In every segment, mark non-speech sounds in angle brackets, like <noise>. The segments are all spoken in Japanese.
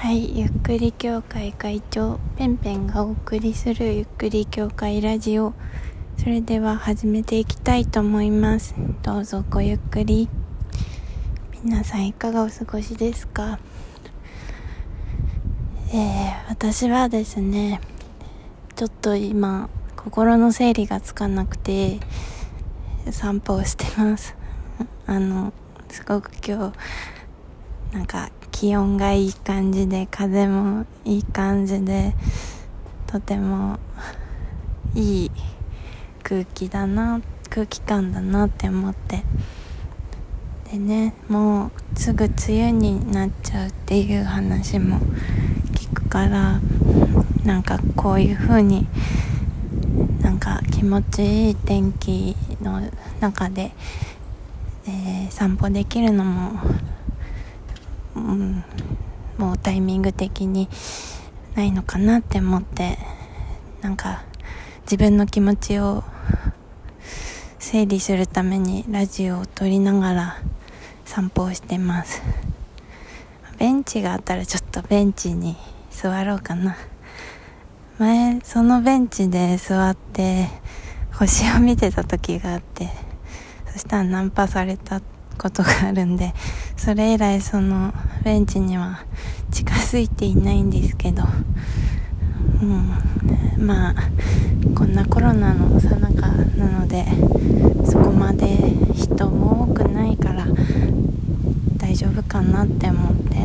はいゆっくり協会会長ペンペンがお送りするゆっくり協会ラジオ。それでは始めていきたいと思います。どうぞごゆっくり。皆さんいかがお過ごしですか？えー、私はですねちょっと今心の整理がつかなくて散歩をしてます。あのすごく今日なんか気温がいい感じで風もいい感じでとてもいい空気だな空気感だなって思って。でねもうすぐ梅雨になっちゃうっていう話も聞くからなんかこういう風になんか気持ちいい天気の中で、えー、散歩できるのもうん、もうタイミング的にないのかなって思ってなんか自分の気持ちを整理するためにラジオを撮りながら散歩をしてます。ベンチがあったらちょっとベンチに座ろうかな。前そのベンチで座って星を見てた時があってそしたらナンパされたってことがあるんでそれ以来そのベンチには近づいていないんですけどうんまあこんなコロナのさなかなのでそこまで人も多くないから大丈夫かなって思って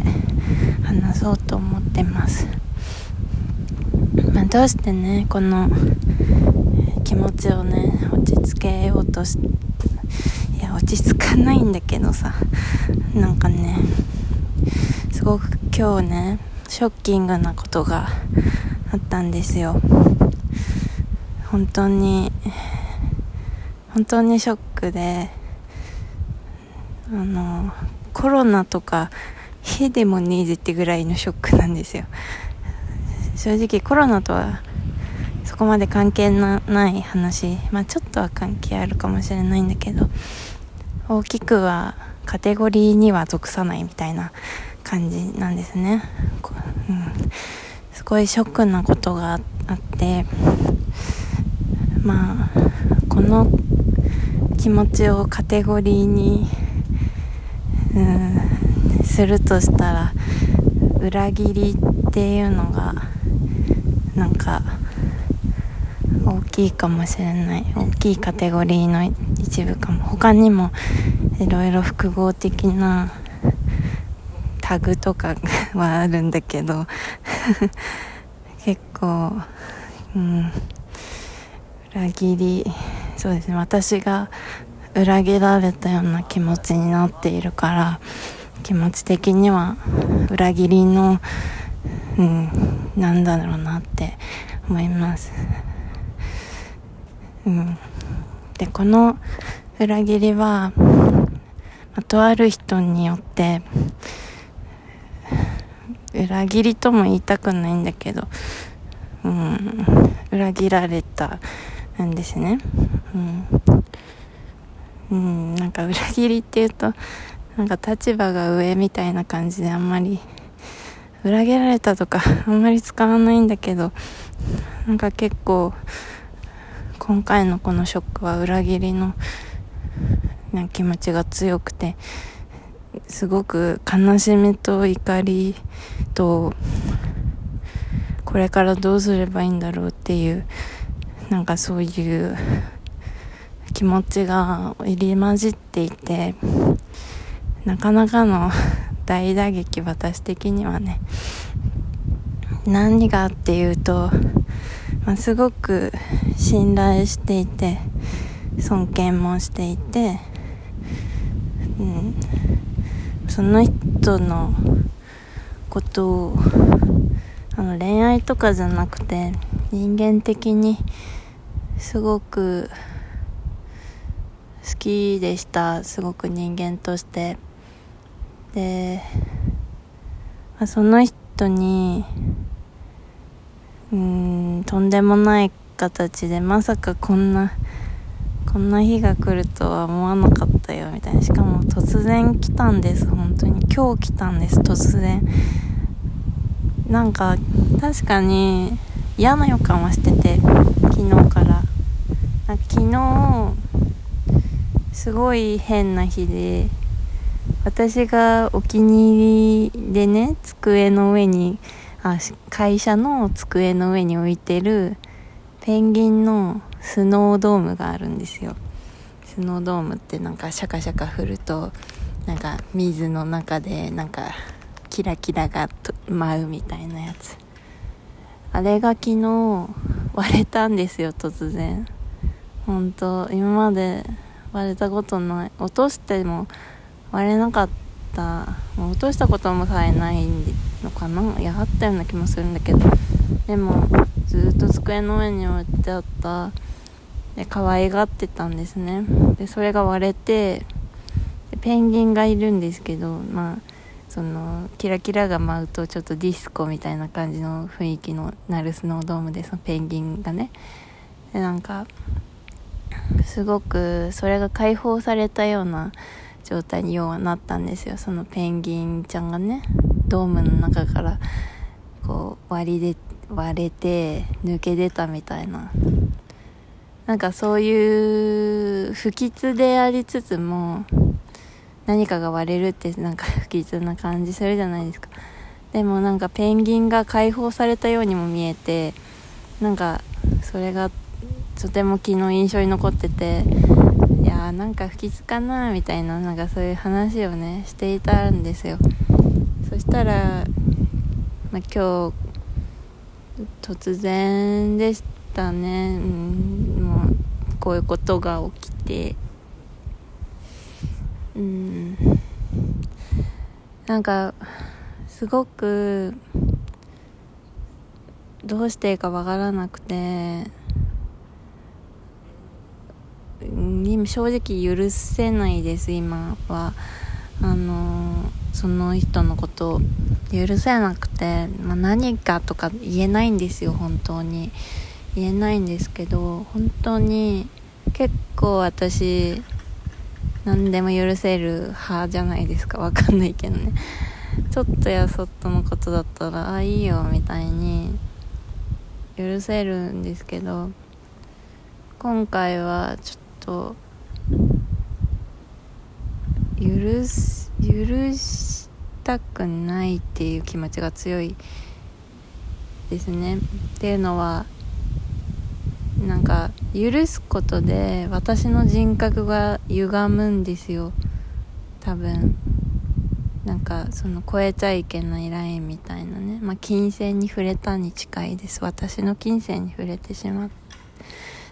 話そうと思ってます、まあ、どうしてねこの気持ちをね落ち着けようとしいや落ち着かないんだけどさ。なんかねすごく今日ねショッキングなことがあったんですよ。本当に本当にショックであのコロナとかへでもねえぜってぐらいのショックなんですよ。正直コロナとはそこまで関係のない話。まあちょっとは関係あるかもしれないんだけど。大きくはカテゴリーには属さないみたいな感じなんですね、うん、すごいショックなことがあってまあこの気持ちをカテゴリーに、うん、するとしたら裏切りっていうのがなんか大きいかもしれない。大きいカテゴリーの一部かも。他にもいろいろ複合的なタグとか <laughs> はあるんだけど <laughs> 結構うん裏切りそうですね。私が裏切られたような気持ちになっているから気持ち的には裏切りのうんなんだろうなって思います。うん、でこの裏切りは、ま、とある人によって裏切りとも言いたくないんだけど、うん、裏切られたんですね、うん、うん、なんか裏切りっていうとなんか立場が上みたいな感じであんまり裏切られたとかあんまり使わないんだけどなんか結構今回のこのショックは裏切りのな気持ちが強くてすごく悲しみと怒りとこれからどうすればいいんだろうっていうなんかそういう気持ちが入り混じっていてなかなかの大打撃私的にはね。何がっていうとまあ、すごく信頼していて尊敬もしていて、うん、その人のことをあの恋愛とかじゃなくて人間的にすごく好きでした。すごく人間として。で、まあ、その人にうんとんでもない形でまさかこんなこんな日が来るとは思わなかったよみたいな。しかも突然来たんです本当に。今日来たんです突然。なんか確かに嫌な予感はしてて昨日から。昨日すごい変な日で私がお気に入りでね机の上にあ会社の机の上に置いてるペンギンのスノードームがあるんですよ。スノードームってなんかシャカシャカ振るとなんか水の中でなんかキラキラが舞うみたいなやつ。あれが昨日割れたんですよ突然。本当今まで割れたことない。落としても割れなかった。落としたこともさえないのかな？いやあったような気もするんだけど。でもずっと机の上に置いてあった。で可愛がってたんですね。でそれが割れてペンギンがいるんですけどまあそのキラキラが舞うとちょっとディスコみたいな感じの雰囲気のナルスノードームでそのペンギンがね。でなんかすごくそれが解放されたような状態に要はなったんですよ。そのペンギンちゃんがね。ドームの中からこう割りで割れて抜け出たみたいな。なんかそういう不吉でありつつも何かが割れるってなんか不吉な感じするじゃないですか。でもなんかペンギンが解放されたようにも見えてなんかそれがとても昨日印象に残っててなんか不吉かなみたいななんかそういう話をねしていたんですよ。そしたら、まあ、今日突然でしたね、うん、もうこういうことが起きて。うんなんかすごくどうしていいかわからなくて。今正直許せないです今は。あのその人のこと許せなくて、まあ、何かとか言えないんですよ本当に。言えないんですけど本当に結構私何でも許せる派じゃないですか。わかんないけどね。ちょっとやそっとのことだったらあいいよみたいに許せるんですけど今回はちょっと許す許したくないっていう気持ちが強いですね。っていうのはなんか許すことで私の人格が歪むんですよ。多分。なんかその超えちゃいけないラインみたいなね。まあ金銭に触れたに近いです。私の金銭に触れてしまっ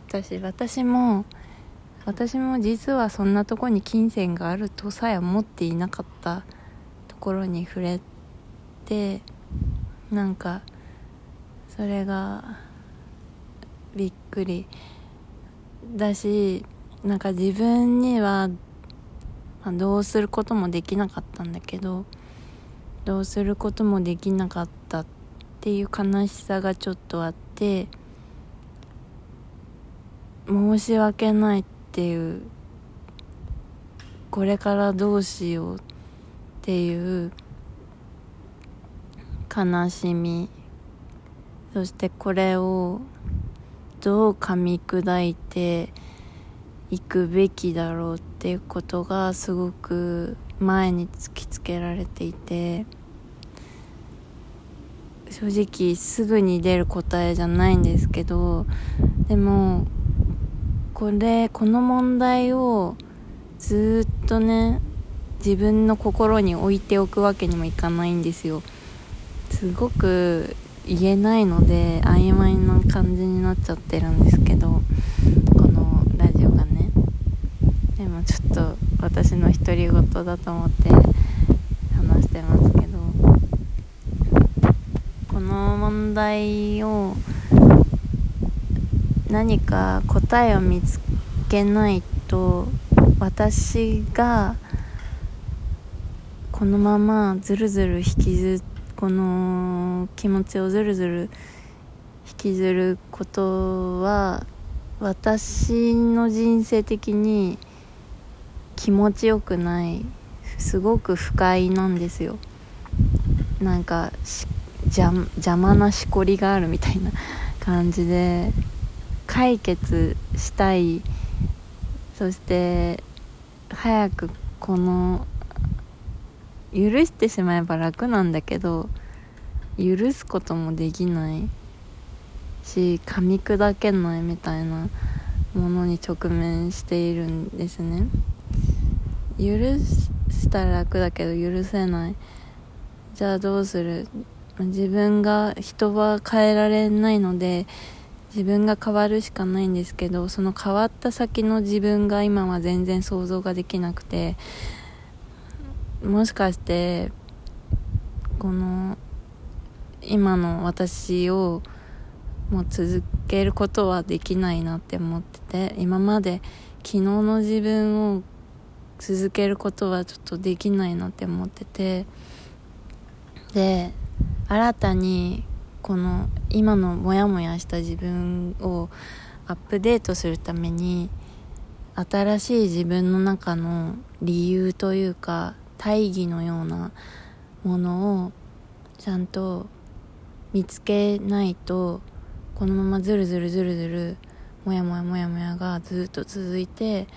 たし私も私も実はそんなとこに金銭があるとさえ思っていなかったところに触れてなんかそれがびっくりだしなんか自分には、どうすることもできなかったんだけどどうすることもできなかったっていう悲しさがちょっとあって申し訳ないっていうこれからどうしようっていう悲しみそしてこれをどう噛み砕いていくべきだろうっていうことがすごく前に突きつけられていて正直すぐに出る答えじゃないんですけどでもこれこの問題をずっとね自分の心に置いておくわけにもいかないんですよ。すごく言えないので曖昧な感じになっちゃってるんですけどこのラジオがね。でもちょっと私の独り言だと思って話してますけどこの問題を何か答えを見つけないと私がこのままずるずる引きずこの気持ちをずるずる引きずることは私の人生的に気持ちよくないすごく不快なんですよ。なんか邪魔なしこりがあるみたいな感じで解決したい。そして早くこの許してしまえば楽なんだけど許すこともできないし噛み砕けないみたいなものに直面しているんですね。許したら楽だけど許せない。じゃあどうする？自分が人は変えられないので自分が変わるしかないんですけどその変わった先の自分が今は全然想像ができなくてもしかしてこの今の私をもう続けることはできないなって思ってて今まで昨日の自分を続けることはちょっとできないなって思っててで新たにこの今のモヤモヤした自分をアップデートするために新しい自分の中の理由というか大義のようなものをちゃんと見つけないとこのままずるずるずるずるもやもやもやもやがずっと続いて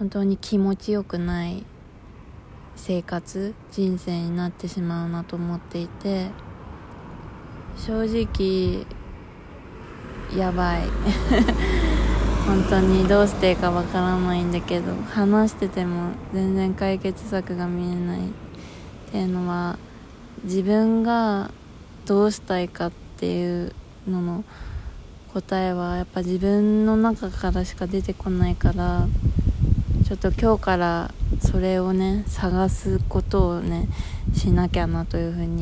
本当に気持ちよくない生活人生になってしまうなと思っていて正直やばい。<laughs> 本当にどうしていいかわからないんだけど話してても全然解決策が見えないっていうのは自分がどうしたいかっていうのの答えはやっぱ自分の中からしか出てこないからちょっと今日からそれをね探すことをねしなきゃなというふうに